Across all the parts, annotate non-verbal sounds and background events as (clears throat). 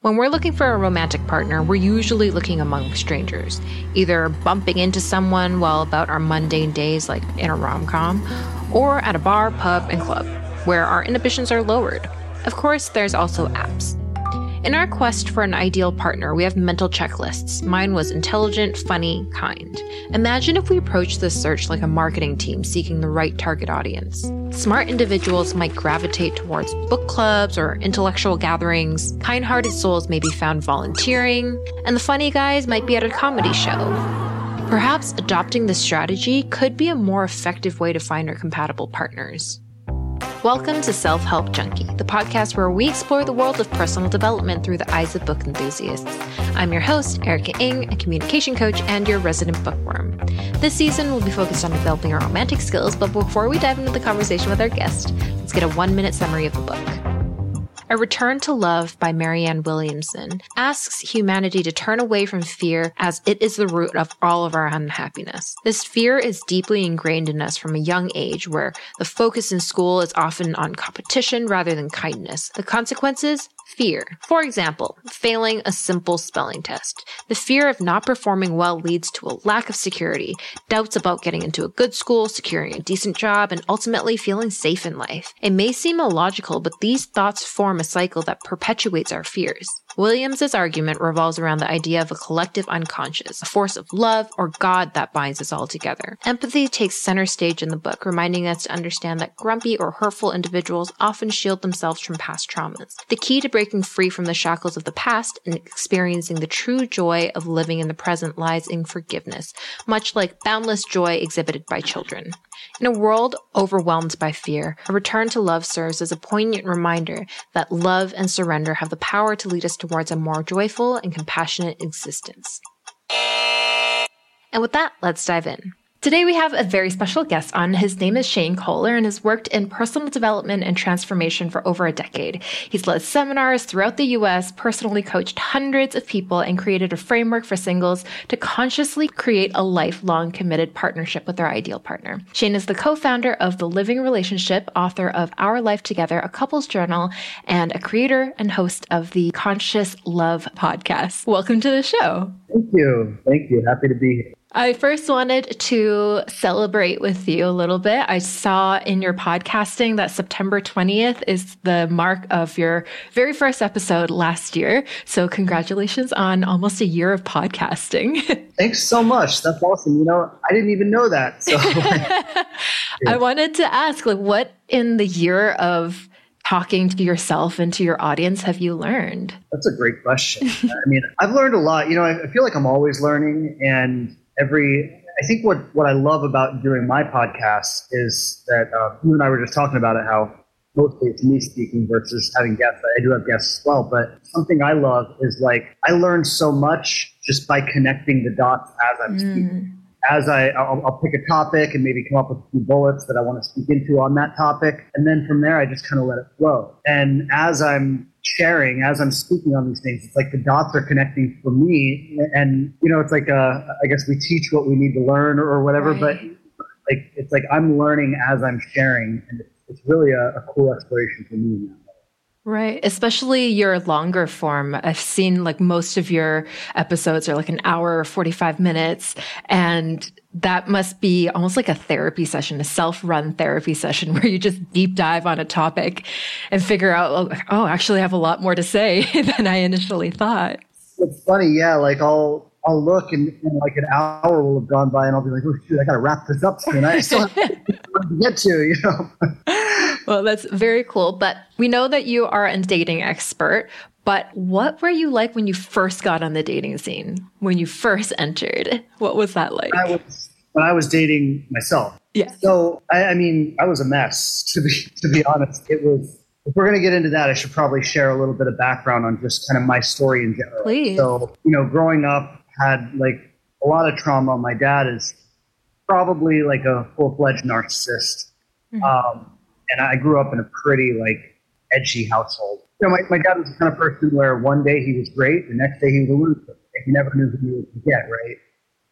When we're looking for a romantic partner, we're usually looking among strangers, either bumping into someone while about our mundane days, like in a rom com, or at a bar, pub, and club, where our inhibitions are lowered. Of course, there's also apps. In our quest for an ideal partner, we have mental checklists. Mine was intelligent, funny, kind. Imagine if we approached this search like a marketing team seeking the right target audience. Smart individuals might gravitate towards book clubs or intellectual gatherings. Kind hearted souls may be found volunteering, and the funny guys might be at a comedy show. Perhaps adopting this strategy could be a more effective way to find our compatible partners. Welcome to Self Help Junkie, the podcast where we explore the world of personal development through the eyes of book enthusiasts. I'm your host, Erika Ng, a communication coach and your resident bookworm. This season, we'll be focused on developing our romantic skills, but before we dive into the conversation with our guest, let's get a one minute summary of the book. A Return to Love by Marianne Williamson asks humanity to turn away from fear as it is the root of all of our unhappiness. This fear is deeply ingrained in us from a young age where the focus in school is often on competition rather than kindness. The consequences? Fear. For example, failing a simple spelling test. The fear of not performing well leads to a lack of security, doubts about getting into a good school, securing a decent job, and ultimately feeling safe in life. It may seem illogical, but these thoughts form a cycle that perpetuates our fears. Williams's argument revolves around the idea of a collective unconscious, a force of love or God that binds us all together. Empathy takes center stage in the book, reminding us to understand that grumpy or hurtful individuals often shield themselves from past traumas. The key to breaking free from the shackles of the past and experiencing the true joy of living in the present lies in forgiveness, much like boundless joy exhibited by children. In a world overwhelmed by fear, a return to love serves as a poignant reminder that love and surrender have the power to lead us towards a more joyful and compassionate existence. And with that, let's dive in. Today, we have a very special guest on. His name is Shane Kohler and has worked in personal development and transformation for over a decade. He's led seminars throughout the US, personally coached hundreds of people, and created a framework for singles to consciously create a lifelong committed partnership with their ideal partner. Shane is the co founder of The Living Relationship, author of Our Life Together, a couples journal, and a creator and host of the Conscious Love podcast. Welcome to the show. Thank you. Thank you. Happy to be here. I first wanted to celebrate with you a little bit. I saw in your podcasting that September 20th is the mark of your very first episode last year. So, congratulations on almost a year of podcasting. (laughs) Thanks so much. That's awesome. You know, I didn't even know that. So, (laughs) I wanted to ask, like, what in the year of talking to yourself and to your audience have you learned? That's a great question. I mean, I've learned a lot. You know, I feel like I'm always learning and every I think what what I love about doing my podcast is that uh, you and I were just talking about it how mostly it's me speaking versus having guests. I do have guests as well, but something I love is like I learn so much just by connecting the dots as I'm mm. speaking. As I, I'll, I'll, pick a topic and maybe come up with a few bullets that I want to speak into on that topic, and then from there I just kind of let it flow. And as I'm sharing as I'm speaking on these things. It's like the dots are connecting for me, and you know, it's like uh, I guess we teach what we need to learn or, or whatever, right. but like it's like I'm learning as I'm sharing, and it's, it's really a, a cool exploration for me now. Right. Especially your longer form. I've seen like most of your episodes are like an hour or 45 minutes. And that must be almost like a therapy session, a self run therapy session (laughs) where you just deep dive on a topic and figure out, oh, oh, actually, I have a lot more to say (laughs) than I initially thought. It's funny. Yeah. Like I'll, I'll look and, and, like an hour will have gone by and I'll be like, oh, shoot, I got to wrap this up soon. I still have to get to, you know. (laughs) well, that's very cool. But we know that you are a dating expert. But what were you like when you first got on the dating scene? When you first entered, what was that like? I was, when I was dating myself. Yeah. So I, I mean, I was a mess (laughs) to be to be honest. It was. If we're going to get into that, I should probably share a little bit of background on just kind of my story in general. Please. So you know, growing up, had like a lot of trauma. My dad is probably like a full fledged narcissist. Mm-hmm. Um, and I grew up in a pretty like edgy household. You know, my, my dad was the kind of person where one day he was great, the next day he was a loser. And you never knew who he would get, right?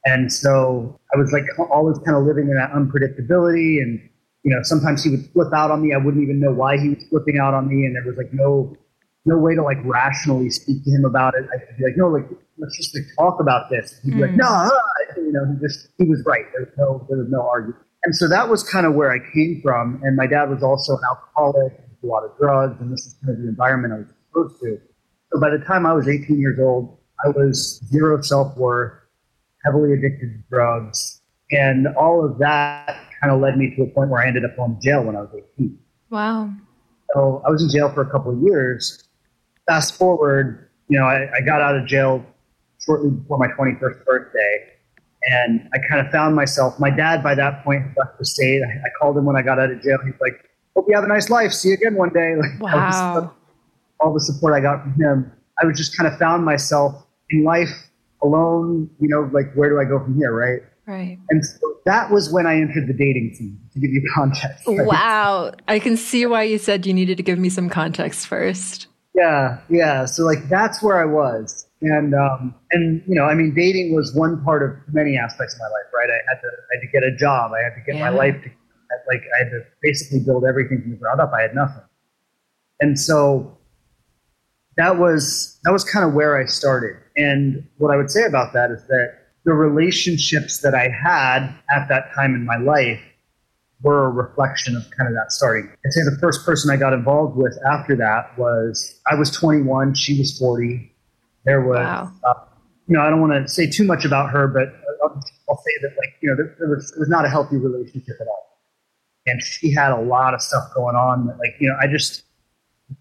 And so I was like always kind of living in that unpredictability. And, you know, sometimes he would flip out on me. I wouldn't even know why he was flipping out on me. And there was like no no way to like rationally speak to him about it. I'd be like, no, like let's just like talk about this. He'd be like, Mm. no, uh," you know, he just he was right. There was no there was no argument. And so that was kind of where I came from. And my dad was also an alcoholic, a lot of drugs, and this is kind of the environment I was exposed to. So by the time I was 18 years old, I was zero self worth, heavily addicted to drugs, and all of that kind of led me to a point where I ended up going to jail when I was 18. Wow. So I was in jail for a couple of years. Fast forward, you know, I, I got out of jail shortly before my 21st birthday. And I kind of found myself, my dad by that point left the state. I, I called him when I got out of jail. He's like, hope you have a nice life. See you again one day. (laughs) Like, all the Wow. all the support I got from him, I was just kind of found myself in life alone, you know, like where do I go from here, right? Right. And so that was when I entered the dating scene, to give you context. right? (laughs) Wow. I can see why you said you needed to give me some context first. Yeah, yeah. So like that's where I was, and um, and you know, I mean, dating was one part of many aspects of my life, right? I had to, I had to get a job, I had to get my life, to, like I had to basically build everything from the ground up. I had nothing, and so that was that was kind of where I started. And what I would say about that is that the relationships that I had at that time in my life were a reflection of kind of that starting. I'd say the first person I got involved with after that was I was 21, she was 40. There was, Wow. uh, you know, I don't want to say too much about her, but I'll, I'll say that, like, you know, there, there was, it was not a healthy relationship at all. And she had a lot of stuff going on that, like, you know, I just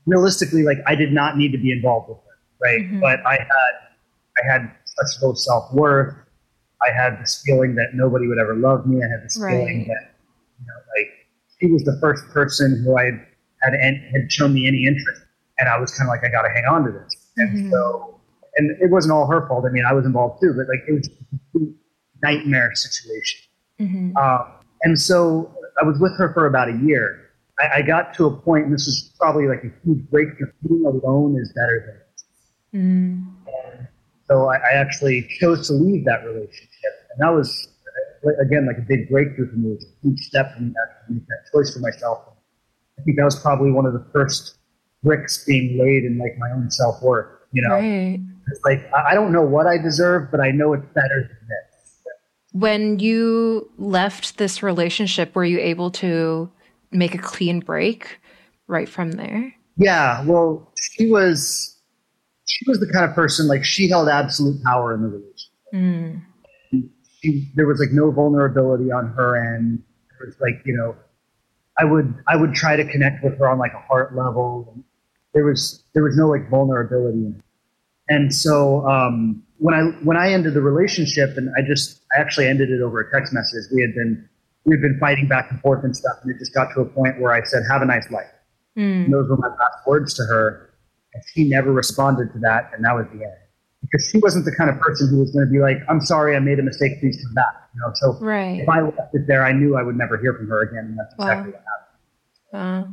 realistically, like, I did not need to be involved with her, right? Mhm. But I had, I had such low self worth. I had this feeling that nobody would ever love me. I had this Right. feeling that you know, like she was the first person who I had had, shown me any interest, and I was kind of like, I got to hang on to this. And so, and it wasn't all her fault. I mean, I was involved too, but like it was a complete nightmare situation. hmm Um, and so I was with her for about a year. I, I got to a point, and this is probably like a huge breakthrough. Being alone is better than mm so I, I actually chose to leave that relationship, and that was uh, again like a big breakthrough for me. It was a huge step for me to make that choice for myself. I think that was probably one of the first bricks being laid in like my own self worth. You know, Right. It's like I don't know what I deserve, but I know it's better than this. When you left this relationship, were you able to make a clean break right from there? Yeah, well, she was she was the kind of person like she held absolute power in the relationship. Mm. she there was like no vulnerability on her end. It was like you know, I would I would try to connect with her on like a heart level. There was there was no like vulnerability in it. And so um, when I when I ended the relationship, and I just I actually ended it over a text message. We had been we had been fighting back and forth and stuff, and it just got to a point where I said, "Have a nice life." Mm. Those were my last words to her, and she never responded to that, and that was the end. Because she wasn't the kind of person who was going to be like, "I'm sorry, I made a mistake. Please come back." You know, so Right. if I left it there, I knew I would never hear from her again, and that's Wow. exactly what happened. Uh,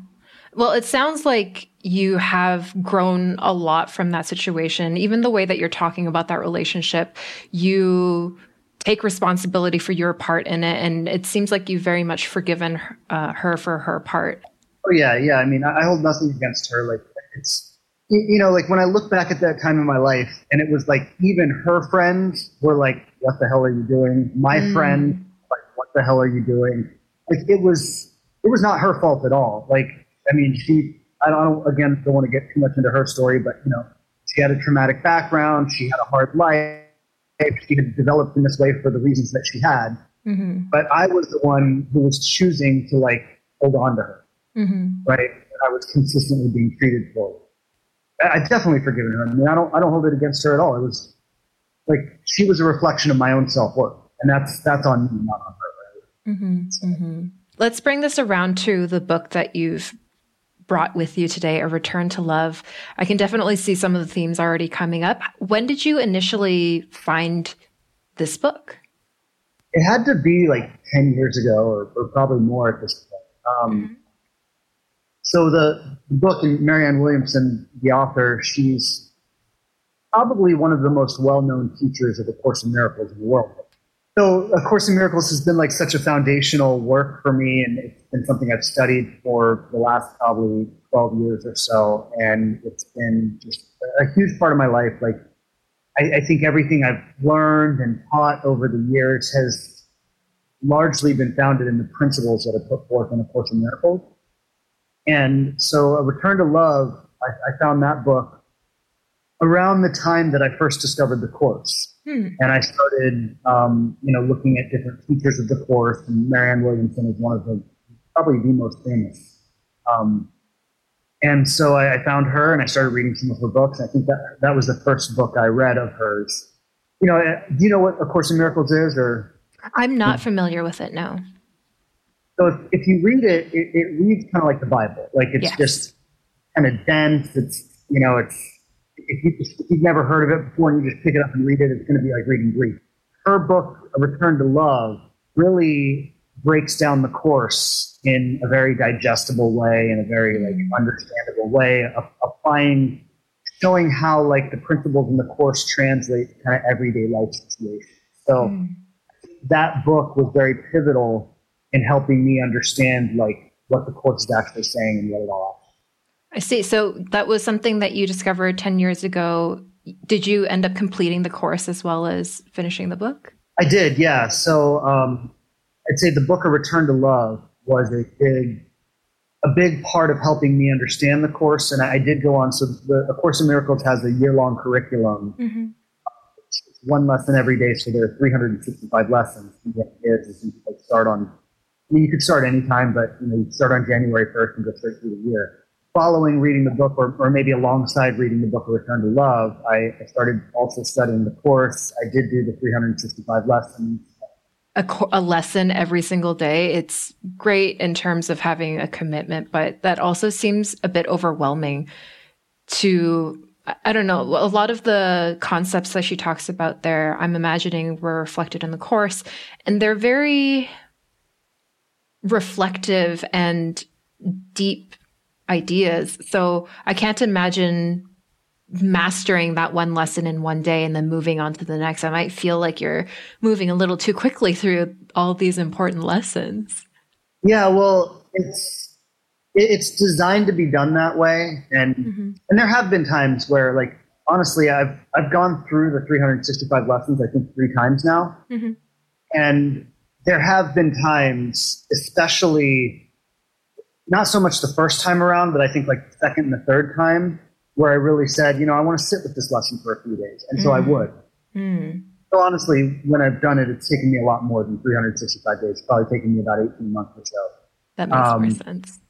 well, it sounds like you have grown a lot from that situation. Even the way that you're talking about that relationship, you take responsibility for your part in it. And it seems like you've very much forgiven uh, her for her part. Oh yeah, yeah. I mean, I, hold nothing against her. Like it's, you, you know, like when I look back at that time in my life, and it was like even her friends were like, "What the hell are you doing?" My Mm. friend, like, "What the hell are you doing?" Like it was, it was not her fault at all. Like I mean, she. I don't, again don't want to get too much into her story, but you know, she had a traumatic background. She had a hard life. She had developed in this way for the reasons that she had. hmm But I was the one who was choosing to like hold on to her hmm right? I was consistently being treated poorly. I definitely forgiven her. I mean, I don't, I don't hold it against her at all. It was like she was a reflection of my own self worth, and that's that's on me, not on her. Right? hmm hmm Let's bring this around to the book that you've brought with you today, A Return to Love. I can definitely see some of the themes already coming up. When did you initially find this book? It had to be like ten years ago, or, or probably more at this point. Um, So the book, and Marianne Williamson, the author, she's probably one of the most well-known teachers of the Course in Miracles in the world. So A Course in Miracles has been like such a foundational work for me, and it's been something I've studied for the last probably 12 years or so. And it's been just a huge part of my life. Like, I, I think everything I've learned and taught over the years has largely been founded in the principles that are put forth in A Course in Miracles. And so, A Return to Love, I, I found that book around the time that I first discovered the Course. Hmm. And I started, um, you know, looking at different teachers of the Course, and Marianne Williamson is one of the probably the most famous. Um, and so I, I, found her and I started reading some of her books. I think that that was the first book I read of hers. You know, uh, do you know what A Course in Miracles is? Or I'm not familiar with it. No. So if, if you read it, it, it reads kind of like the Bible. Like it's yes. just kind of dense. It's you know, it's if, you if you've never heard of it before and you just pick it up and read it, it's going to be like reading Greek. Her book, A Return to Love, really breaks down the course in a very digestible way, in a very like understandable way, applying, showing how like the principles in the course translate to kind of everyday life situations. So mm. that book was very pivotal in helping me understand like what the course is actually saying and what it all. I see. So that was something that you discovered ten years ago. Did you end up completing the course as well as finishing the book? I did, yeah. So um, I'd say the book of Return to Love was a big a big part of helping me understand the course. And I, did go on. So the a Course in Miracles has a year long curriculum. Mm-hmm. one lesson every day, so there are 365 lessons. And what it is you like start on. I mean, you could start anytime, but you know, you start on January 1st and go straight through the year. Following reading the book, or, or maybe alongside reading the book of Return to Love, I, I started also studying the course. I did do the 365 lessons a, a, lesson every single day. It's great in terms of having a commitment, but that also seems a bit overwhelming to, I don't know, a lot of the concepts that she talks about there, I'm imagining were reflected in the course, and they're very reflective and deep ideas. So I can't imagine mastering that one lesson in one day and then moving on to the next. I might feel like you're moving a little too quickly through all these important lessons. Yeah, well, it's it's designed to be done that way, and mm-hmm. and there have been times where, like, honestly, I've I've gone through the 365 lessons I think three times now, mm-hmm. and there have been times, especially not so much the first time around, but I think like the second and the third time where I really said, you know, I want to sit with this lesson for a few days. And mm. so I mm. would. Mm. So honestly, when I've done it, it's taken me a lot more than 365 days. It's probably taken me about 18 months or so. That makes um, more sense.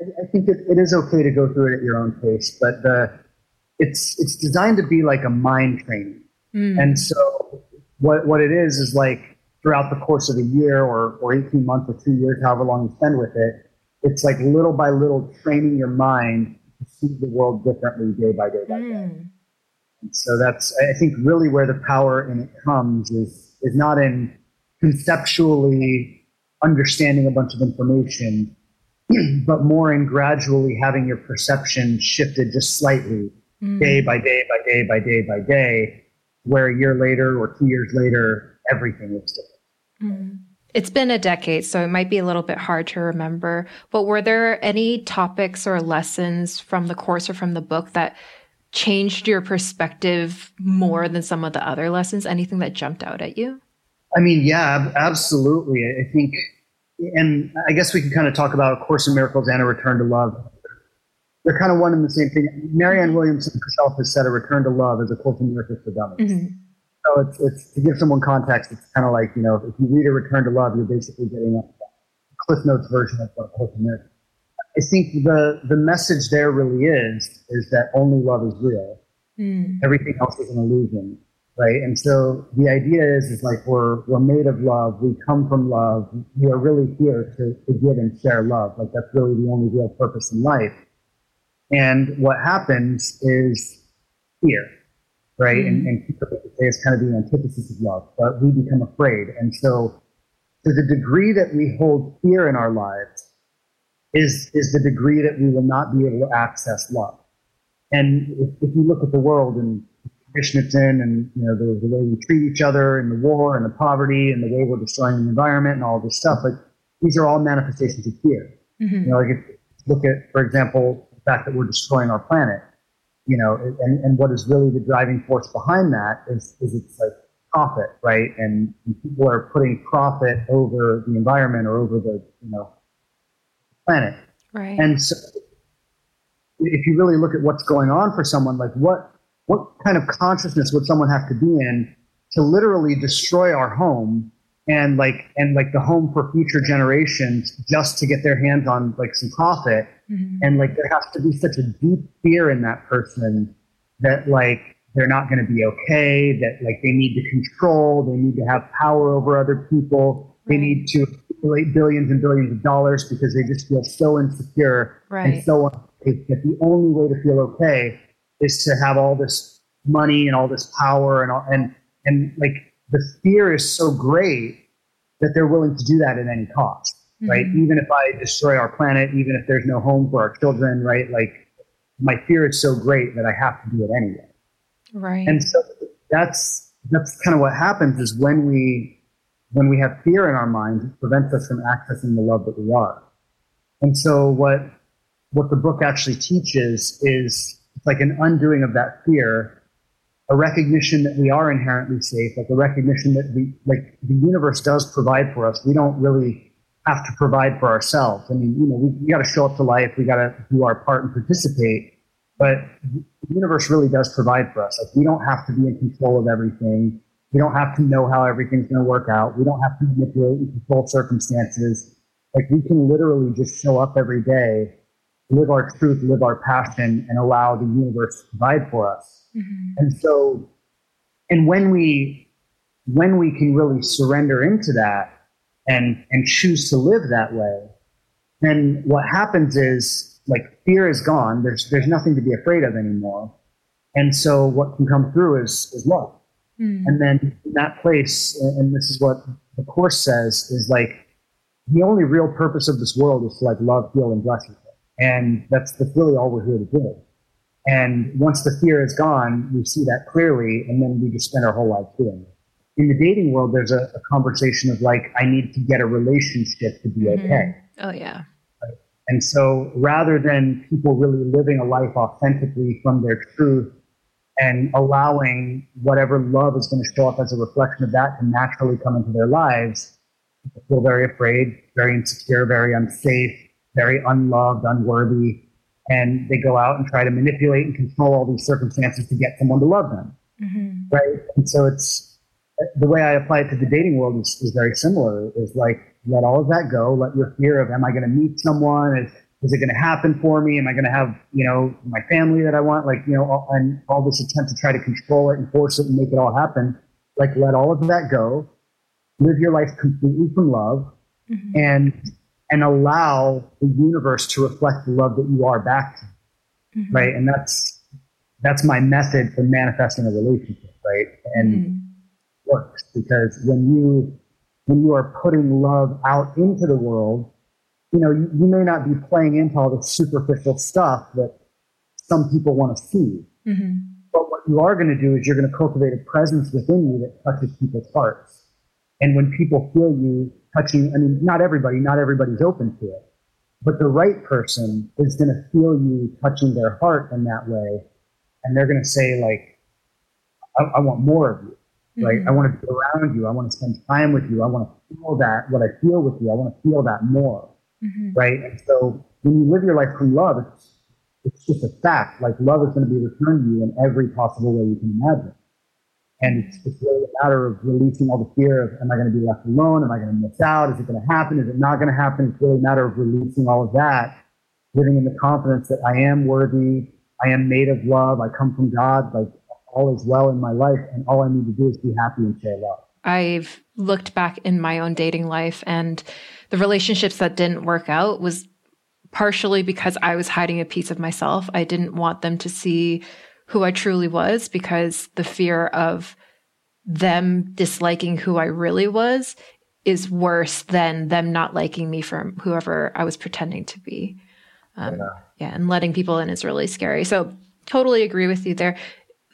I, I think it, it is okay to go through it at your own pace, but the, it's, it's designed to be like a mind training. Mm. And so what, what it is, is like throughout the course of a year or, or 18 months or two years, however long you spend with it, it's like little by little training your mind see the world differently day by day by mm. day. And so that's, I think, really where the power in it comes is is not in conceptually understanding a bunch of information, (clears throat) but more in gradually having your perception shifted just slightly, mm. day by day by day by day by day, where a year later or two years later, everything looks different. It's been a decade, so it might be a little bit hard to remember. But were there any topics or lessons from the course or from the book that changed your perspective more than some of the other lessons? Anything that jumped out at you? I mean, yeah, absolutely. I think, and I guess we can kind of talk about A Course in Miracles and A Return to Love. They're kind of one and the same thing. Marianne Williamson herself has said A Return to Love is a Course in Miracles for Dummies. Mm-hmm. So it's, it's to give someone context. It's kind of like you know, if you read a Return to Love, you're basically getting a Cliff Notes version of what Hope and I think the the message there really is is that only love is real. Mm. Everything else is an illusion, right? And so the idea is is like we're we're made of love. We come from love. We are really here to, to give and share love. Like that's really the only real purpose in life. And what happens is fear right? Mm-hmm. And, and say it's kind of the antithesis of love, but we become afraid. And so, to the degree that we hold fear in our lives, is is the degree that we will not be able to access love. And if, if you look at the world and the condition it's in, and you know the, the way we treat each other, and the war, and the poverty, and the way we're destroying the environment, and all this stuff, like these are all manifestations of fear. Mm-hmm. You know, like if, look at, for example, the fact that we're destroying our planet. You know, and, and what is really the driving force behind that is is it's like profit, right? And, and people are putting profit over the environment or over the you know planet. Right. And so, if you really look at what's going on for someone, like what what kind of consciousness would someone have to be in to literally destroy our home and like and like the home for future generations just to get their hands on like some profit mm-hmm. and like there has to be such a deep fear in that person that like they're not going to be okay that like they need to control they need to have power over other people right. they need to accumulate billions and billions of dollars because they just feel so insecure right. and so unsafe that the only way to feel okay is to have all this money and all this power and all, and and like the fear is so great that they're willing to do that at any cost, mm-hmm. right? Even if I destroy our planet, even if there's no home for our children, right? Like my fear is so great that I have to do it anyway. Right. And so that's that's kind of what happens is when we when we have fear in our minds, it prevents us from accessing the love that we are. And so what what the book actually teaches is it's like an undoing of that fear a recognition that we are inherently safe, like a recognition that we, like the universe does provide for us. We don't really have to provide for ourselves. I mean, you know, we, we got to show up to life. We got to do our part and participate. But the universe really does provide for us. Like we don't have to be in control of everything. We don't have to know how everything's going to work out. We don't have to manipulate and control circumstances. Like we can literally just show up every day, live our truth, live our passion, and allow the universe to provide for us. Mm-hmm. And so, and when we, when we can really surrender into that and, and choose to live that way, then what happens is like fear is gone. There's, there's nothing to be afraid of anymore. And so what can come through is, is love. Mm. And then in that place, and this is what the course says, is like the only real purpose of this world is to like love, heal, and bless people. And that's, that's really all we're here to do. And once the fear is gone, we see that clearly, and then we just spend our whole life doing it. In the dating world, there's a, a conversation of like, I need to get a relationship to be mm-hmm. okay. Oh, yeah. Right? And so rather than people really living a life authentically from their truth and allowing whatever love is going to show up as a reflection of that to naturally come into their lives, people feel very afraid, very insecure, very unsafe, very unloved, unworthy and they go out and try to manipulate and control all these circumstances to get someone to love them. Mm-hmm. Right. And so it's the way I apply it to the dating world is, is very similar is like, let all of that go. Let your fear of, am I going to meet someone? Is, is it going to happen for me? Am I going to have, you know, my family that I want? Like, you know, all, and all this attempt to try to control it and force it and make it all happen. Like, let all of that go. Live your life completely from love. Mm-hmm. And and allow the universe to reflect the love that you are back to mm-hmm. right and that's that's my method for manifesting a relationship right and mm-hmm. works because when you when you are putting love out into the world you know you, you may not be playing into all the superficial stuff that some people want to see mm-hmm. but what you are going to do is you're going to cultivate a presence within you that touches people's hearts and when people feel you touching, I mean, not everybody, not everybody's open to it, but the right person is going to feel you touching their heart in that way. And they're going to say, like, I, I, want more of you, right? Mm-hmm. I want to be around you. I want to spend time with you. I want to feel that, what I feel with you. I want to feel that more, mm-hmm. right? And so when you live your life from love, it's, it's just a fact. Like, love is going to be returned to you in every possible way you can imagine. And it's, it's really a matter of releasing all the fear of, am I going to be left alone? Am I going to miss out? Is it going to happen? Is it not going to happen? It's really a matter of releasing all of that, living in the confidence that I am worthy. I am made of love. I come from God. Like all is well in my life. And all I need to do is be happy and share love. I've looked back in my own dating life and the relationships that didn't work out was partially because I was hiding a piece of myself. I didn't want them to see who I truly was because the fear of them disliking who I really was is worse than them not liking me from whoever I was pretending to be. Um, yeah. yeah, and letting people in is really scary. So, totally agree with you there.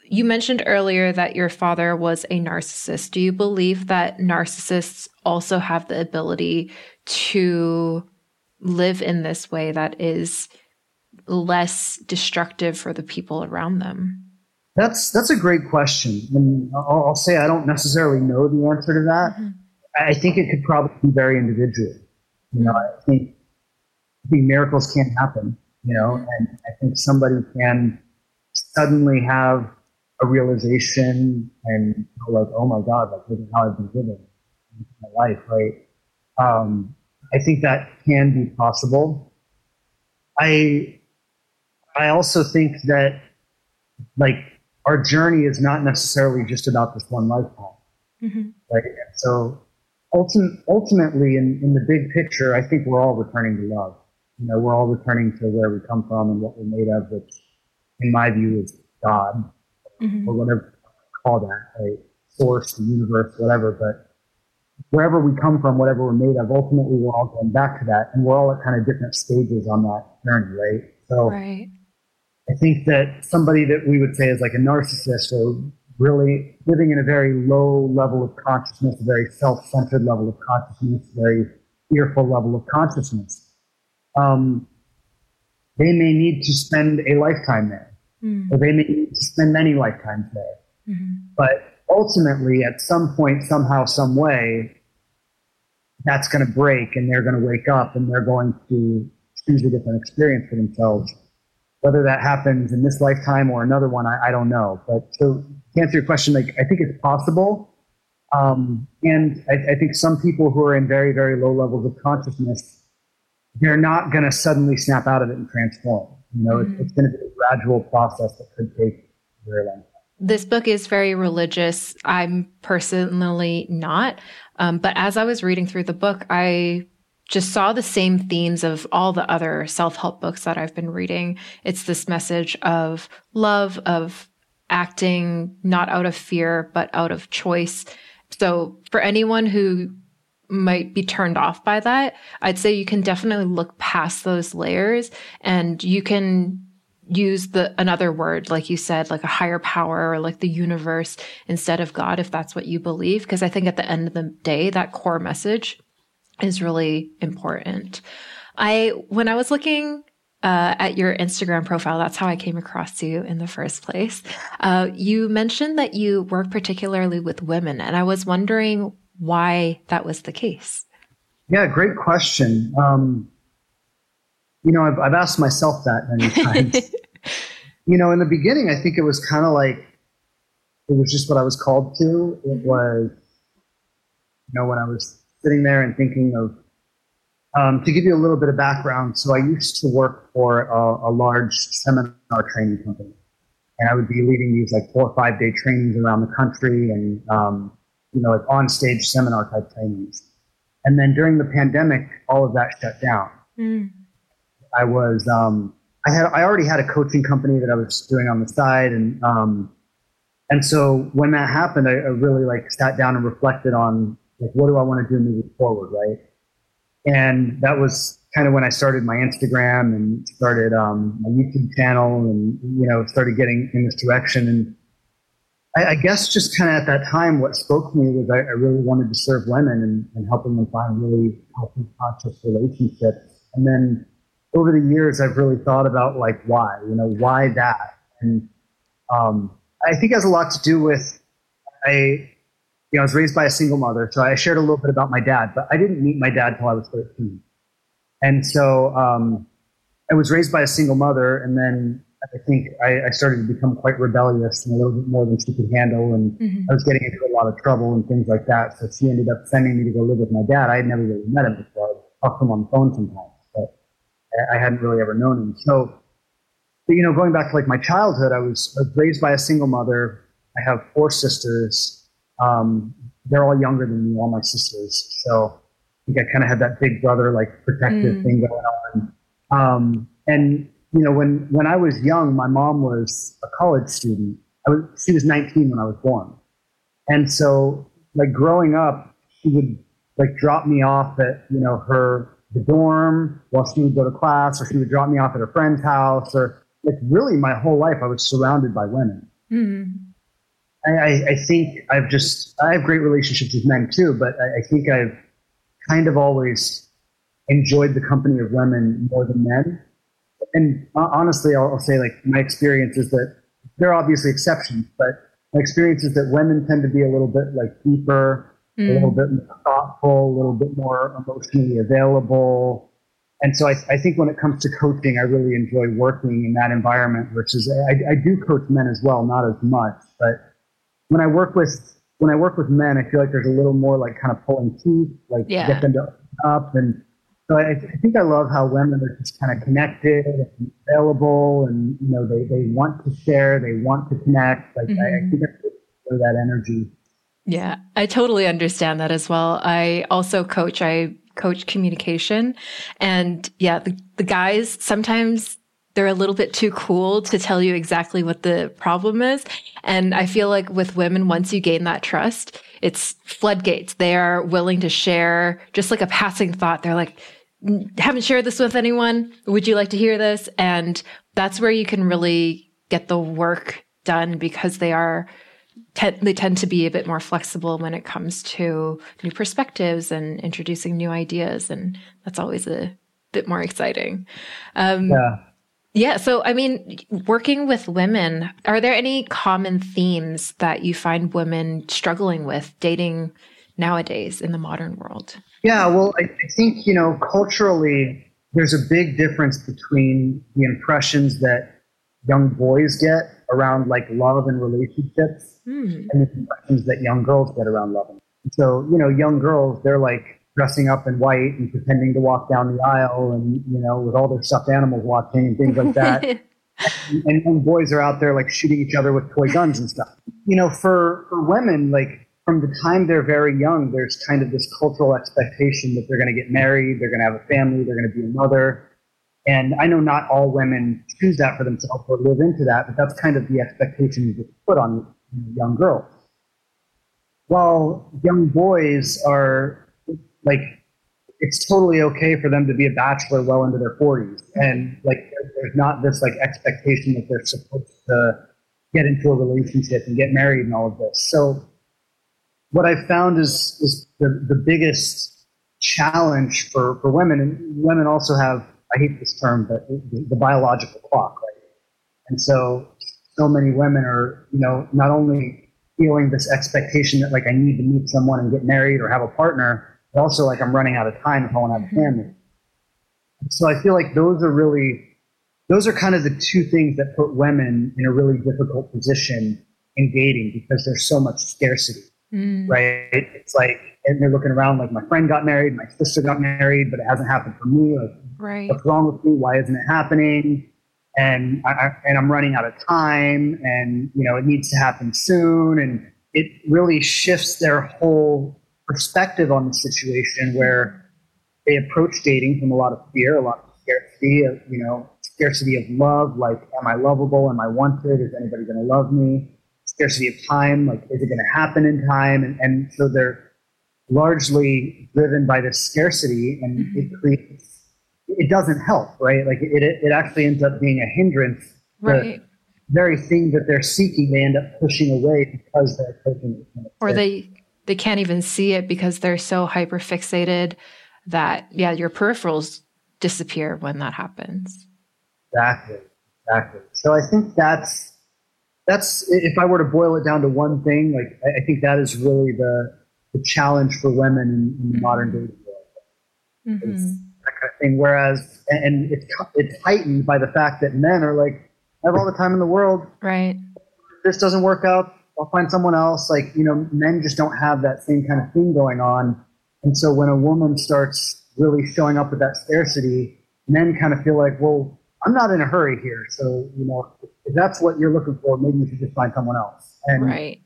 you mentioned earlier that your father was a narcissist. Do you believe that narcissists also have the ability to live in this way that is less destructive for the people around them? That's that's a great question, and I'll, I'll say I don't necessarily know the answer to that. Mm-hmm. I think it could probably be very individual. You know, I think I think miracles can happen. You know, and I think somebody can suddenly have a realization and like, oh my God, like look at how I've been living my life, right? Um, I think that can be possible. I I also think that like our journey is not necessarily just about this one lifetime, mm-hmm. right? So ultim- ultimately, in, in the big picture, I think we're all returning to love. You know, we're all returning to where we come from and what we're made of, which, in my view, is God mm-hmm. or whatever you call that, right? Source, the universe, whatever. But wherever we come from, whatever we're made of, ultimately we're all going back to that, and we're all at kind of different stages on that journey, right? So. Right I think that somebody that we would say is like a narcissist or really living in a very low level of consciousness, a very self-centered level of consciousness, a very fearful level of consciousness, um, they may need to spend a lifetime there, mm. or they may need to spend many lifetimes there. Mm-hmm. But ultimately, at some point, somehow, some way, that's going to break, and they're going to wake up, and they're going to choose a different experience for themselves whether that happens in this lifetime or another one, I, I don't know. But so to answer your question, like I think it's possible. Um, and I, I, think some people who are in very, very low levels of consciousness, they're not going to suddenly snap out of it and transform. You know, mm-hmm. it's, it's going to be a gradual process that could take a very long time. This book is very religious. I'm personally not. Um, but as I was reading through the book, I just saw the same themes of all the other self help books that I've been reading. It's this message of love, of acting not out of fear, but out of choice. So, for anyone who might be turned off by that, I'd say you can definitely look past those layers and you can use the another word like you said like a higher power or like the universe instead of god if that's what you believe because i think at the end of the day that core message is really important. I, when I was looking uh, at your Instagram profile, that's how I came across you in the first place. Uh, you mentioned that you work particularly with women, and I was wondering why that was the case. Yeah, great question. Um, you know, I've, I've asked myself that many (laughs) times. you know, in the beginning, I think it was kind of like it was just what I was called to. It was, you know, when I was sitting there and thinking of, um, to give you a little bit of background, so I used to work for a, a large seminar training company. And I would be leading these like four or five day trainings around the country and, um, you know, like on stage seminar type trainings. And then during the pandemic, all of that shut down. Mm. I was, um, I had, I already had a coaching company that I was doing on the side. And, um, and so when that happened, I, I really like sat down and reflected on like, what do I want to do moving forward, right? And that was kind of when I started my Instagram and started um, my YouTube channel, and you know, started getting in this direction. And I, I guess just kind of at that time, what spoke to me was I, I really wanted to serve women and, and helping them find really healthy, conscious relationships. And then over the years, I've really thought about like why, you know, why that, and um, I think it has a lot to do with I you know, I was raised by a single mother, so I shared a little bit about my dad, but I didn't meet my dad till I was 13. And so um, I was raised by a single mother, and then I think I, I, started to become quite rebellious and a little bit more than she could handle, and mm-hmm. I was getting into a lot of trouble and things like that. So she ended up sending me to go live with my dad. I had never really met him before. I talked to him on the phone sometimes, but I hadn't really ever known him. So, but, you know, going back to like my childhood, I was, I was raised by a single mother. I have four sisters um, they're all younger than me, all my sisters. So I think I kind of had that big brother, like protective mm. thing going on. Um, and you know, when when I was young, my mom was a college student. I was she was 19 when I was born, and so like growing up, she would like drop me off at you know her the dorm while she would go to class, or she would drop me off at her friend's house, or like really my whole life I was surrounded by women. Mm. I, I, think I've just I have great relationships with men too, but I, I think I've kind of always enjoyed the company of women more than men. And honestly, I'll, I'll say like my experience is that there are obviously exceptions, but my experience is that women tend to be a little bit like deeper, mm. a little bit more thoughtful, a little bit more emotionally available. And so I, I, think when it comes to coaching, I really enjoy working in that environment, which is I, I do coach men as well, not as much, but when I work with when I work with men, I feel like there's a little more like kind of pulling teeth, like yeah. get them to up. And so I, I, think I love how women are just kind of connected and available, and you know they they want to share, they want to connect. Like mm-hmm. I, I mm-hmm. think I that energy. Yeah, I totally understand that as well. I also coach. I coach communication, and yeah, the, the guys sometimes they're a little bit too cool to tell you exactly what the problem is. And I feel like with women, once you gain that trust, it's floodgates. They are willing to share just like a passing thought. They're like, haven't shared this with anyone. Would you like to hear this? And that's where you can really get the work done because they are they tend to be a bit more flexible when it comes to new perspectives and introducing new ideas and that's always a bit more exciting um, yeah yeah. So, I mean, working with women, are there any common themes that you find women struggling with dating nowadays in the modern world? Yeah. Well, I, I think, you know, culturally, there's a big difference between the impressions that young boys get around like love and relationships mm. and the impressions that young girls get around love. So, you know, young girls, they're like, dressing up in white and pretending to walk down the aisle and you know with all their stuffed animals watching and things like that. (laughs) And, and, boys are out there like shooting each other with toy guns and stuff. You know for for women like from the time they're very young there's kind of this cultural expectation that they're going to get married they're going to have a family they're going to be a mother. And i know not all women choose that for themselves or live into that but that's kind of the expectation that's put on young girls. While young boys are like it's totally okay for them to be a bachelor well into their 40s and like there's not this like expectation that they're supposed to get into a relationship and get married and all of this. So what i found is is the, the biggest challenge for, for women and women also have i hate this term but the, the biological clock right? And so so many women are you know not only feeling this expectation that like i need to meet someone and get married or have a partner but also like I'm running out of time if I want to have a family. So I feel like those are really, those are kind of the two things that put women in a really difficult position in dating because there's so much scarcity, mm. right? It's like, and they're looking around like my friend got married, my sister got married, but it hasn't happened for me. Like, right. what's wrong with me? Why isn't it happening? And I, and I'm running out of time, and you know it needs to happen soon, and it really shifts their whole perspective on the situation where they approach dating from a lot of fear, a lot of scarcity, of, you know, scarcity of love, like, am I lovable? Am I wanted? Is anybody going to love me? Scarcity of time, like, is it going to happen in time? And, and so they're largely driven by this scarcity, and mm-hmm. it creates, it doesn't help, right? Like, it, it, it actually ends up being a hindrance. Right. The very thing that they're seeking, they end up pushing away because they're taking it. Or they they can't even see it because they're so hyper fixated that yeah your peripherals disappear when that happens. Exactly. Exactly. So i think that's that's if i were to boil it down to one thing like i, think that is really the the challenge for women in, in the modern day world. Mm-hmm. that kind of thing. Whereas and it's it's heightened by the fact that men are like I have all the time in the world. Right. This doesn't work out I'll find someone else. Like, you know, men just don't have that same kind of thing going on. And so when a woman starts really showing up with that scarcity, men kind of feel like, well, I'm not in a hurry here. So, you know, if that's what you're looking for, maybe you should just find someone else. And right.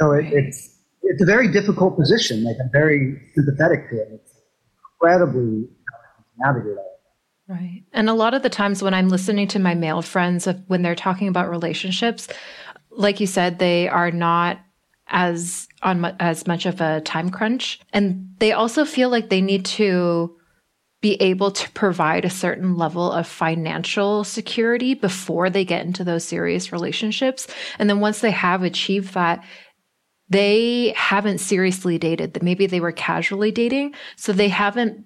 So it, right. it's, it's a very difficult position. Like I'm very sympathetic to it. It's incredibly navigate all Right. And a lot of the times when I'm listening to my male friends, when they're talking about relationships, like you said, they are not as on mu- as much of a time crunch, and they also feel like they need to be able to provide a certain level of financial security before they get into those serious relationships. And then once they have achieved that, they haven't seriously dated. Maybe they were casually dating. So they haven't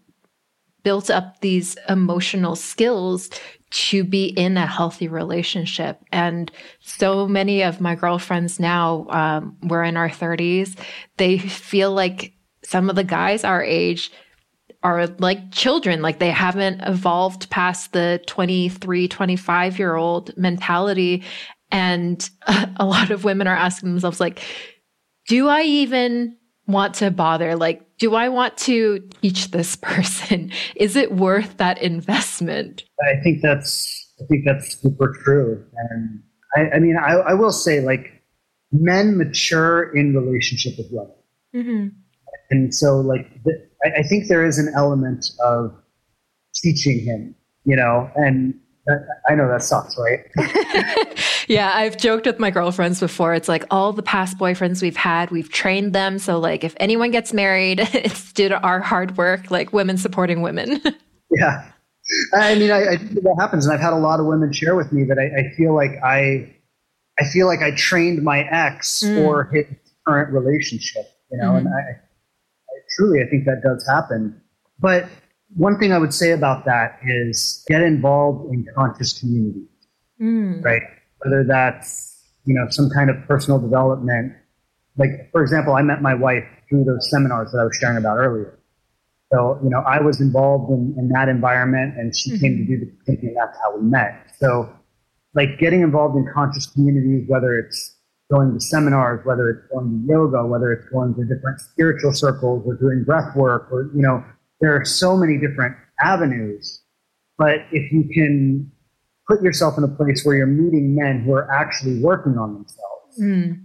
built up these emotional skills to be in a healthy relationship. And so many of my girlfriends now, um, we're in our 30s, they feel like some of the guys our age are like children, like they haven't evolved past the 23, 25 year old mentality. And (laughs) a lot of women are asking themselves, like, do I even want to bother? Like, do I want to teach this (laughs) person? Is it worth that investment? I think that's I think that's super true. And I, I mean, I, I, will say, like, men mature in relationship with women. Mm-hmm. And so, like, the, I, I, think there is an element of teaching him, you know, and I know that sucks, right? (laughs) (laughs) yeah, I've joked with my girlfriends before. It's like all the past boyfriends we've had, we've trained them. So, like, if anyone gets married, (laughs) it's due to our hard work, like women supporting women. yeah. I mean, I, I think that happens, and I've had a lot of women share with me that I, I feel like I, I feel like I trained my ex mm. for his current relationship, you know, mm. and I, I truly, I think that does happen. But one thing I would say about that is get involved in conscious community, mm. right? Whether that's you know some kind of personal development. Like for example, I met my wife through those seminars that I was sharing about earlier. So you know I was involved in, in that environment, and she mm-hmm. came to do the thinking. And that's how we met. So like getting involved in conscious communities, whether it's going to seminars, whether it's going to yoga, whether it's going to different spiritual circles or doing breath work or, you know, there are so many different avenues. But if you can put yourself in a place where you're meeting men who are actually working on themselves, mm.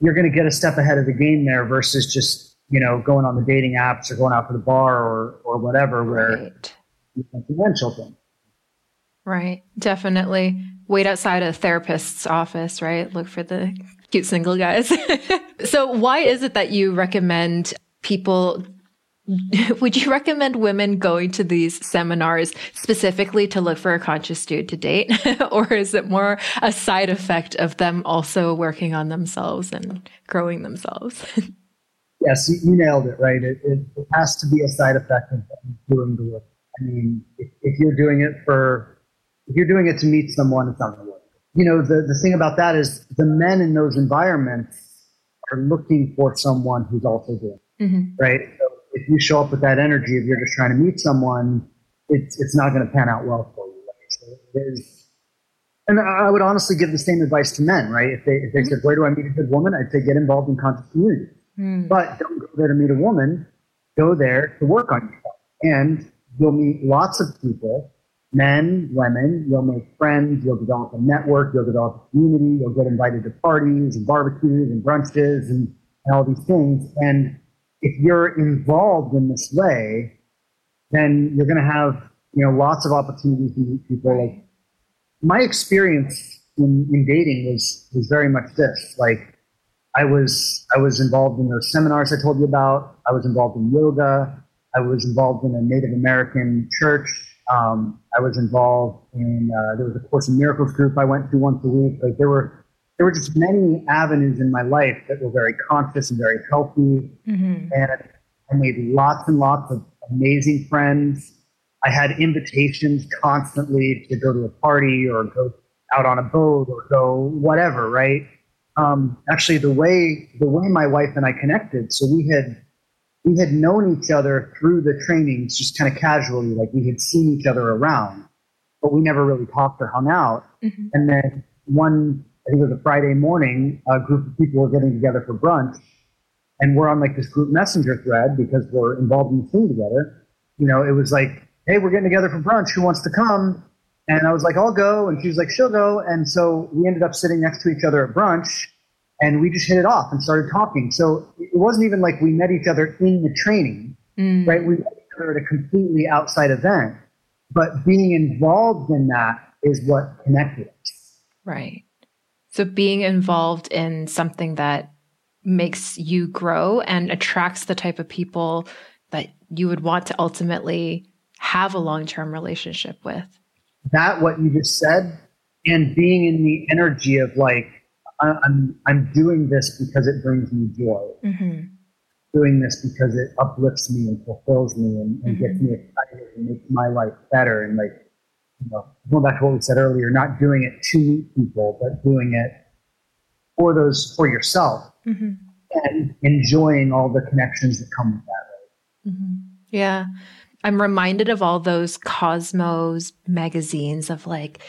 you're going to get a step ahead of the game there versus just, you know, going on the dating apps or going out to the bar or, or whatever where right. it's a conventional thing. Right. Definitely. Wait outside a therapist's office, right? Look for the cute single guys. (laughs) so why is it that you recommend people (laughs) would you recommend women going to these seminars specifically to look for a conscious dude to date? (laughs) or is it more a side effect of them also working on themselves and growing themselves? (laughs) yes, you, nailed it, right? It, it, it, has to be a side effect of doing the work. I mean, if, if, you're doing it for, if you're doing it to meet someone, it's not going to work. You know, the, the thing about that is the men in those environments are looking for someone who's also doing it, mm-hmm. right? So if you show up with that energy, if you're just trying to meet someone, it's it's not going to pan out well for you. Right? So it is, and I would honestly give the same advice to men, right? If they if they mm-hmm. said, "Where do I meet a good woman?" I'd say, "Get involved in conscious community." Mm. But don't go there to meet a woman. Go there to work on yourself, and you'll meet lots of people, men, women. You'll make friends. You'll develop a network. You'll develop a community. You'll get invited to parties and barbecues and brunches and, and all these things. And if you're involved in this way, then you're going to have you know lots of opportunities to meet people. Like my experience in, in dating was was very much this. Like I was I was involved in those seminars I told you about. I was involved in yoga. I was involved in a Native American church. Um, I was involved in uh, there was a Course in Miracles group I went to once a week. Like there were there were just many avenues in my life that were very conscious and very healthy. Mm-hmm. And I made lots and lots of amazing friends. I had invitations constantly to go to a party or go out on a boat or go whatever, right? Um, actually, the way the way my wife and I connected, so we had we had known each other through the trainings, just kind of casually, like we had seen each other around, but we never really talked or hung out. Mm-hmm. And then one I think it was a Friday morning, a group of people were getting together for brunch. And we're on like this group messenger thread because we're involved in the team together. You know, it was like, hey, we're getting together for brunch. Who wants to come? And I was like, I'll go. And she was like, she'll go. And so we ended up sitting next to each other at brunch and we just hit it off and started talking. So it wasn't even like we met each other in the training, mm. right? We met each other at a completely outside event. But being involved in that is what connected us. Right. So being involved in something that makes you grow and attracts the type of people that you would want to ultimately have a long term relationship with. That, what you just said, and being in the energy of like, I'm, I'm doing this because it brings me joy. Mm-hmm. Doing this because it uplifts me and fulfills me and, and mm-hmm. gets me excited and makes my life better. And like, you know, going back to what we said earlier, not doing it to people, but doing it for those for yourself mm-hmm. and enjoying all the connections that come with that. Right? Mm-hmm. Yeah. I'm reminded of all those Cosmos magazines of like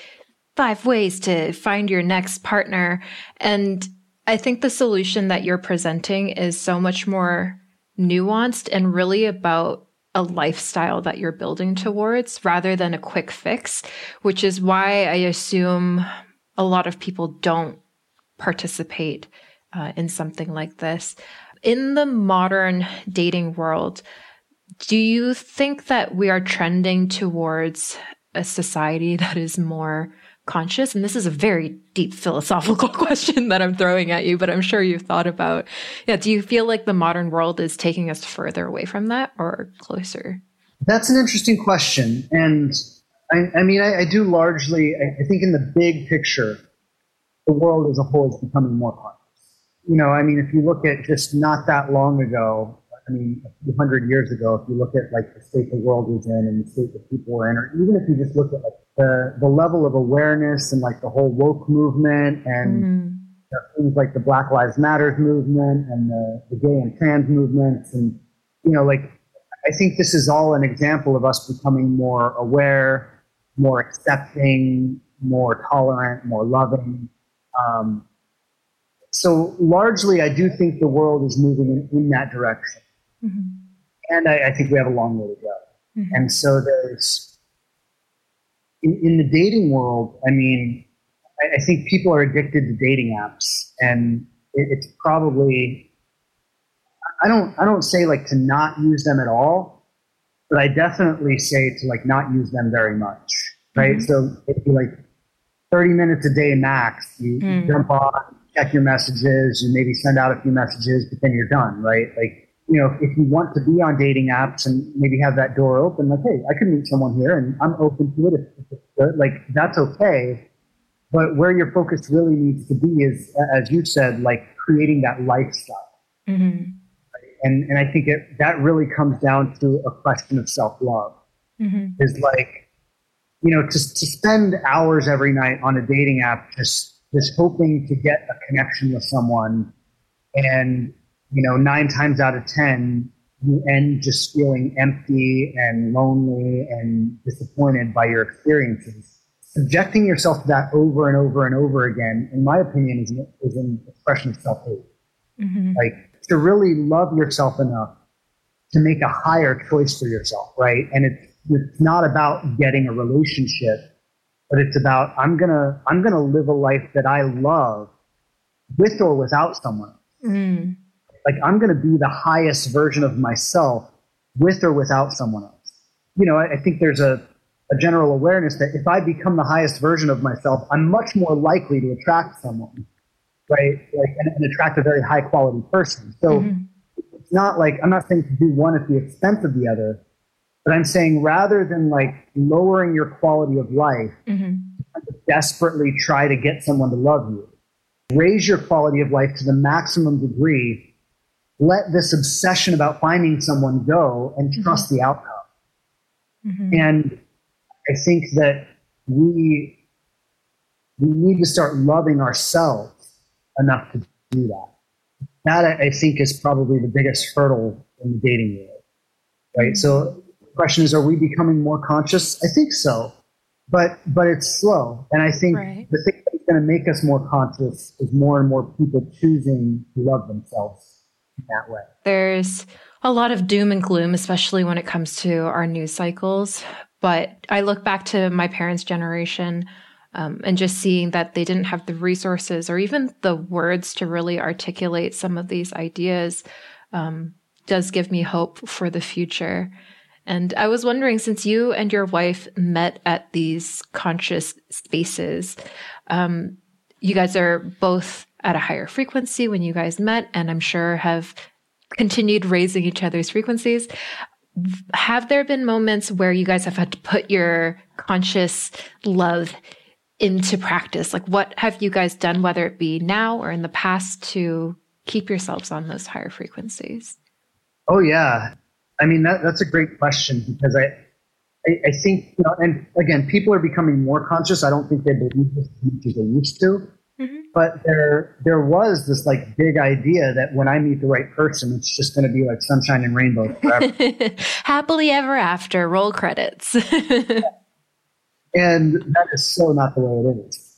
five ways to find your next partner. And I think the solution that you're presenting is so much more nuanced and really about a lifestyle that you're building towards rather than a quick fix, which is why I assume a lot of people don't participate uh, in something like this. In the modern dating world, do you think that we are trending towards a society (laughs) that is more conscious? And this is a very deep philosophical (laughs) question that I'm throwing at you, but I'm sure you've thought about. Yeah, do you feel like the modern world is taking us further away from that or closer? That's an interesting question. And I, I mean, I, I, do largely, I, I think in the big picture, the world as a whole is becoming more conscious. You know, I mean, if you look at just not that long ago, I mean, a few hundred years ago, if you look at like the state the world was in and the state that people were in, or even if you just look at like the, the level of awareness and like the whole woke movement and mm. you know, things like the Black Lives Matters movement and the, the gay and trans movements. And, you know, like, I think this is all an example of us becoming more aware, more accepting, more tolerant, more loving. Um, so largely, I do think the world is moving in, in that direction. Mm-hmm. And I, I, think we have a long way to go. Mm-hmm. And so there's, in, in, the dating world, I mean, I, I, think people are addicted to dating apps. And it, it's probably, I don't, I don't say like to not use them at all, but I definitely say to like not use them very much. Right. Mm-hmm. So if you like 30 minutes a day max, you, you mm. jump on, check your messages, you maybe send out a few messages, but then you're done. Right. Like, you know, if you want to be on dating apps and maybe have that door open, like, hey, I could meet someone here and I'm open to it if, if like, that's okay. But where your focus really needs to be is, as you said, like creating that lifestyle. Mm-hmm. And, and I think it, that really comes down to a question of self love. Mm-hmm. Is like, you know, to, to spend hours every night on a dating app just, just hoping to get a connection with someone and you know, nine times out of 10, you end just feeling empty and lonely and disappointed by your experiences. Subjecting yourself to that over and over and over again, in my opinion, is an, is an expression of self hate. Mm-hmm. Like to really love yourself enough to make a higher choice for yourself, right? And it's, it's not about getting a relationship, but it's about I'm gonna I'm gonna live a life that I love with or without someone. Mm like I'm going to be the highest version of myself with or without someone else. You know, I, I think there's a, a general awareness that if I become the highest version of myself, I'm much more likely to attract someone, right? Like, and, and attract a very high quality person. So mm-hmm. it's not like I'm not saying to do one at the expense of the other, but I'm saying rather than like lowering your quality of life, mm-hmm. desperately try to get someone to love you, raise your quality of life to the maximum degree let this obsession about finding someone go and mm-hmm. trust the outcome. Mm-hmm. And I think that we we need to start loving ourselves enough to do that. That I think is probably the biggest hurdle in the dating world, right? Mm-hmm. So the question is, are we becoming more conscious? I think so, but but it's slow, and I think right. the thing that's going to make us more conscious is more and more people choosing to love themselves that way. There's a lot of doom and gloom, especially when it comes to our news cycles. But I look back to my parents' generation um, and just seeing that they didn't have the resources or even the words to really articulate some of these ideas um, does give me hope for the future. And I was wondering, since you and your wife met at these conscious spaces, um, you guys are both at a higher frequency when you guys met, and I'm sure have continued raising each other's frequencies. have there been moments where you guys have had to put your conscious love into practice? Like, what have you guys done, whether it be now or in the past, to keep yourselves on those higher frequencies? Oh, yeah. I mean, that, that's a great question because I, I, think, you know, and again, people are becoming more conscious. I don't think they believe as much as they used to. Mm-hmm. But there, there was this like big idea that when I meet the right person, it's just going to be like sunshine and rainbows forever. (laughs) Happily ever after. Roll credits. (laughs) and that is so not the way it is.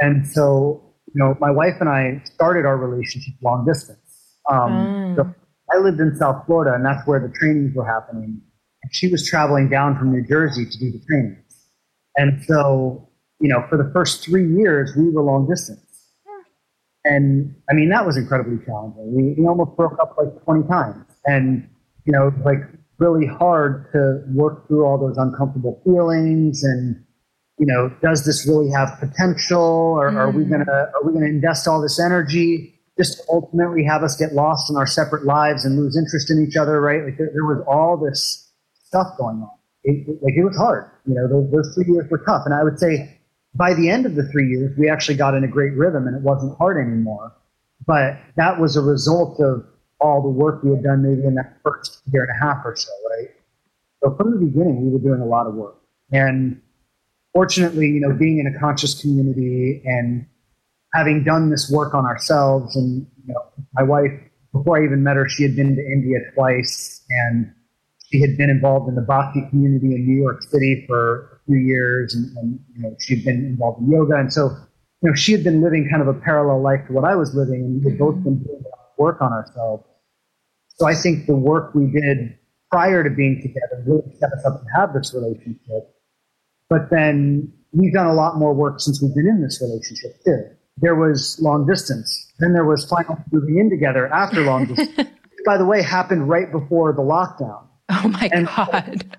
And so, you know, my wife and I started our relationship long distance. Um, mm. so I lived in South Florida, and that's where the trainings were happening. And she was traveling down from New Jersey to do the trainings. And so, you know, for the first three years, we were long distance. And I mean, that was incredibly challenging. We, we almost broke up like 20 times. And, you know, like really hard to work through all those uncomfortable feelings and, you know, does this really have potential or mm. are we mm. gonna are we gonna invest all this energy just ultimately have us get lost in our separate lives and lose interest in each other, right? Like there, there was all this stuff going on. It, it, like it was hard. You know, those, those three years were tough. And I would say by the end of the three years, we actually got in a great rhythm and it wasn't hard anymore. But that was a result of all the work we had done maybe in that first year and a half or so, right? So from the beginning, we were doing a lot of work. And fortunately, you know, being in a conscious community and having done this work on ourselves, and you know, my wife, before I even met her, she had been to India twice, and she had been involved in the Bhakti community in New York City for few years, and, and you know, she'd been involved in yoga, and so you know, she had been living kind of a parallel life to what I was living, and we had both been doing work on ourselves. So I think the work we did prior to being together really set us up to have this relationship. But then we've done a lot more work since we've been in this relationship too there was long distance. Then there was finally moving in together after long distance. (laughs) By the way, happened right before the lockdown. Oh my and God.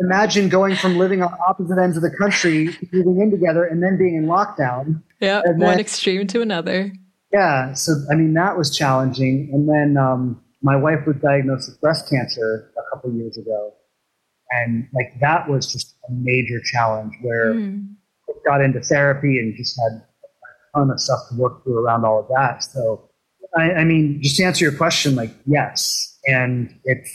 Imagine going from living on opposite ends of the country, moving in together, and then being in lockdown. Yeah, one then, extreme to another. Yeah, so I mean that was challenging. And then um, my wife was diagnosed with breast cancer a couple years ago, and like that was just a major challenge where mm. got into therapy and just had a ton of stuff to work through around all of that. So, I, I mean, just to answer your question, like, yes. And it's,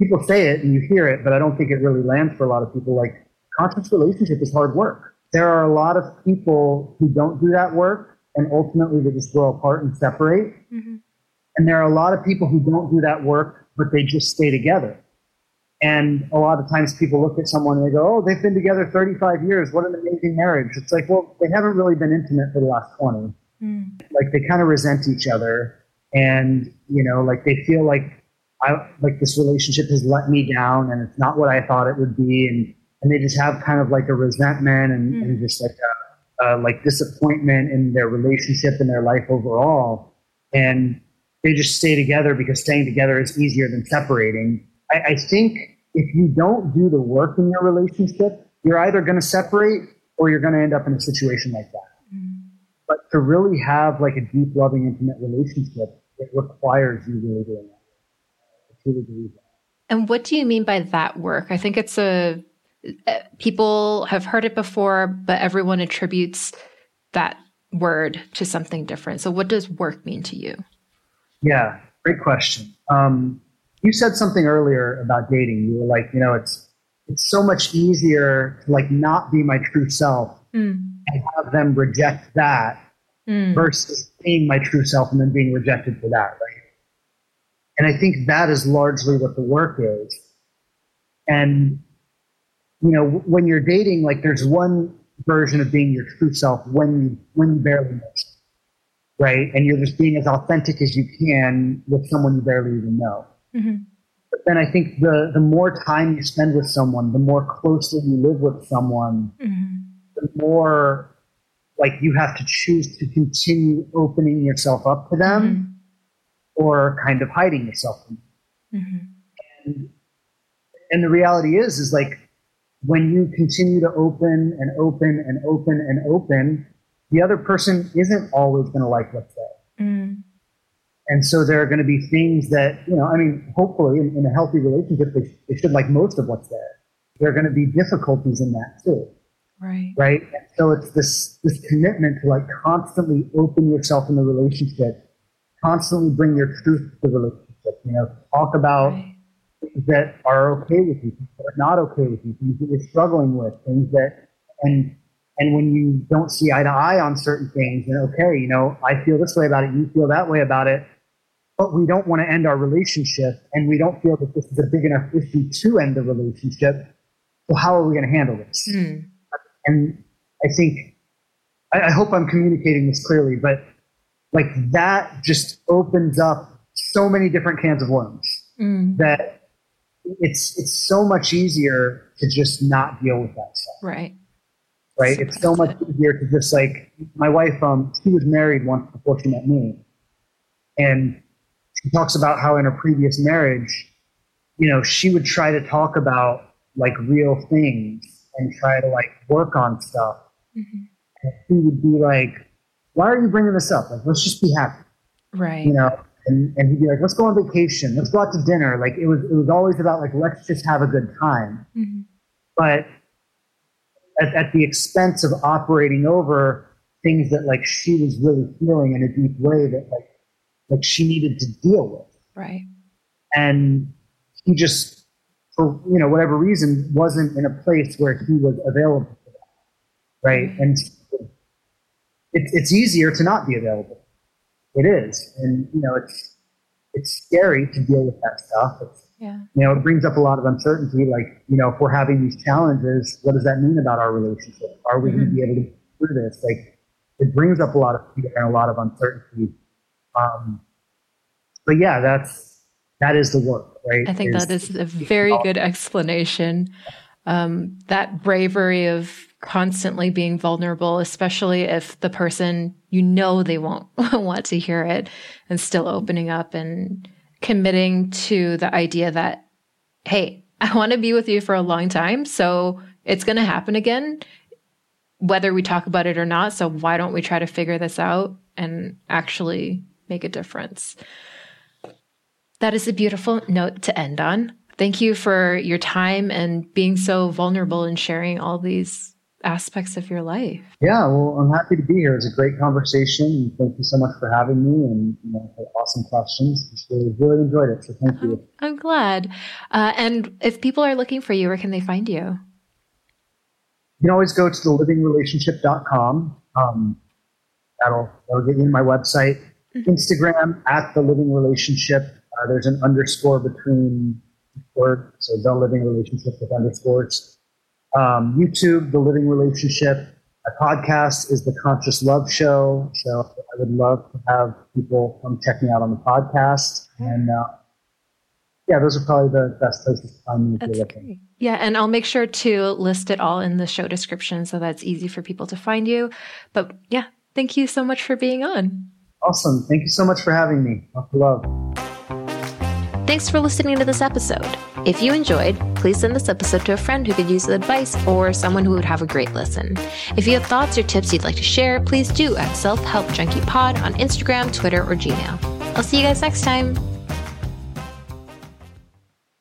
people say it and you hear it, but I don't think it really lands for a lot of people. Like, conscious relationship is hard work. There are a lot of people who don't do that work and ultimately they just grow apart and separate. Mm-hmm. And there are a lot of people who don't do that work, but they just stay together. And a lot of times people look at someone and they go, oh, they've been together 35 years. What an amazing marriage. It's like, well, they haven't really been intimate for the last 20. Mm. Like they kind of resent each other. And, you know, like they feel like I, like this relationship has let me down and it's not what I thought it would be. And, and they just have kind of like a resentment and, mm. and just like a, a, like disappointment in their relationship and their life overall. And they just stay together because staying together is easier than separating I, I think if you don't do the work in your relationship, you're either going to separate or you're going to end up in a situation like that. Mm. But to really have like a deep, loving, intimate relationship, it requires you really doing that. I truly believe that. And what do you mean by that work? I think it's a uh, people have heard it before, but everyone attributes that word to something different. So, what does work mean to you? Yeah, great question. Um, you said something earlier about dating. You were like, you know, it's it's so much easier to like not be my true self mm. and have them reject that mm. versus being my true self and then being rejected for that, right? And I think that is largely what the work is. And you know, when you're dating, like there's one version of being your true self when you when you barely know, right? And you're just being as authentic as you can with someone you barely even know. Mm-hmm. But then I think the the more time you spend with someone, the more closely you live with someone, mm-hmm. the more like you have to choose to continue opening yourself up to them mm-hmm. Or kind of hiding yourself from. Mm-hmm. And, and the reality is, is like when you continue to open and open and open and open, the other person isn't always going to like what's there. Mm. And so there are going to be things that, you know, I mean, hopefully in, in a healthy relationship, they, they should like most of what's there. There are going to be difficulties in that too. Right. Right. And so it's this, this commitment to like constantly open yourself in the relationship, constantly bring your truth to the relationship, you know, talk about Right. things that are okay with you, things that are not okay with you, things that you're struggling with, things that, and, and when you don't see eye to eye on certain things, then okay, you know, I feel this way about it, you feel that way about it, but we don't want to end our relationship, and we don't feel that this is a big enough issue to end the relationship. So how are we going to handle this? Hmm. And I think, I, I hope I'm communicating this clearly, but like that just opens up so many different cans of worms Mm. that it's it's so much easier to just not deal with that stuff, Right. right? It's so much easier to just like my wife. Um, she was married once before she met me, and she talks about how in her previous marriage, you know, she would try to talk about like real things and try to like work on stuff. Mhm. And he would be like, "Why are you bringing this up? Like, let's just be happy." Right. you know, and, and he'd be like, let's go on vacation, let's go out to dinner. Like it was, it was always about like, let's just have a good time. Mhm. But at, at the expense of operating over things that like she was really feeling in a deep way that like, like she needed to deal with. Right. And he just, for, you know, whatever reason, wasn't in a place where he was available for that. Right. And it's, it's easier to not be available. It is. And, you know, it's, it's scary to deal with that stuff. It's, Yeah. you know, it brings up a lot of uncertainty. Like, you know, if we're having these challenges, what does that mean about our relationship? Are we going to be able to get through this? Like, it brings up a lot of fear and a lot of uncertainty. Um, but yeah, that's that is the work, right? I think that is a very (laughs) good explanation. Um, that bravery of constantly being vulnerable, especially if the person you know they won't (laughs) want to hear it, and still opening up and committing to the idea that, hey, (laughs) I want to be with you for a long time. So it's going to happen again, whether we talk about it or not. So why don't we try to figure this out and actually make a difference? That is a beautiful note to end on. Thank you for your time and being so vulnerable and sharing all these aspects of your life. Yeah, well, I'm happy to be here. It's a great conversation. Thank you so much for having me and you know, awesome questions. Just really, really enjoyed it. So thank you. I'm glad. Uh, and if people are looking for you, where can they find you? You can always go to thelivingrelationship.com. Um, that'll, that'll get you to my website. Instagram at the living relationship. Uh, there's an underscore between word, so the living relationship with underscores. Um, YouTube, the living relationship. My podcast is the Conscious Love Show. So I would love to have people come check me out on the podcast. And uh, yeah, those are probably the best places to find me if That's you're looking. great. Yeah, and I'll make sure to list it all in the show description so that's easy for people to find you. But yeah, thank you so much for being on. Awesome. Thank you so much for having me. Much love. Thanks for listening to this episode. If you enjoyed, please send this episode to a friend who could use the advice or someone who would have a great listen. If you have thoughts or tips you'd like to share, please do at Self Help Junkie Pod on Instagram, Twitter, or Gmail. I'll see you guys next time.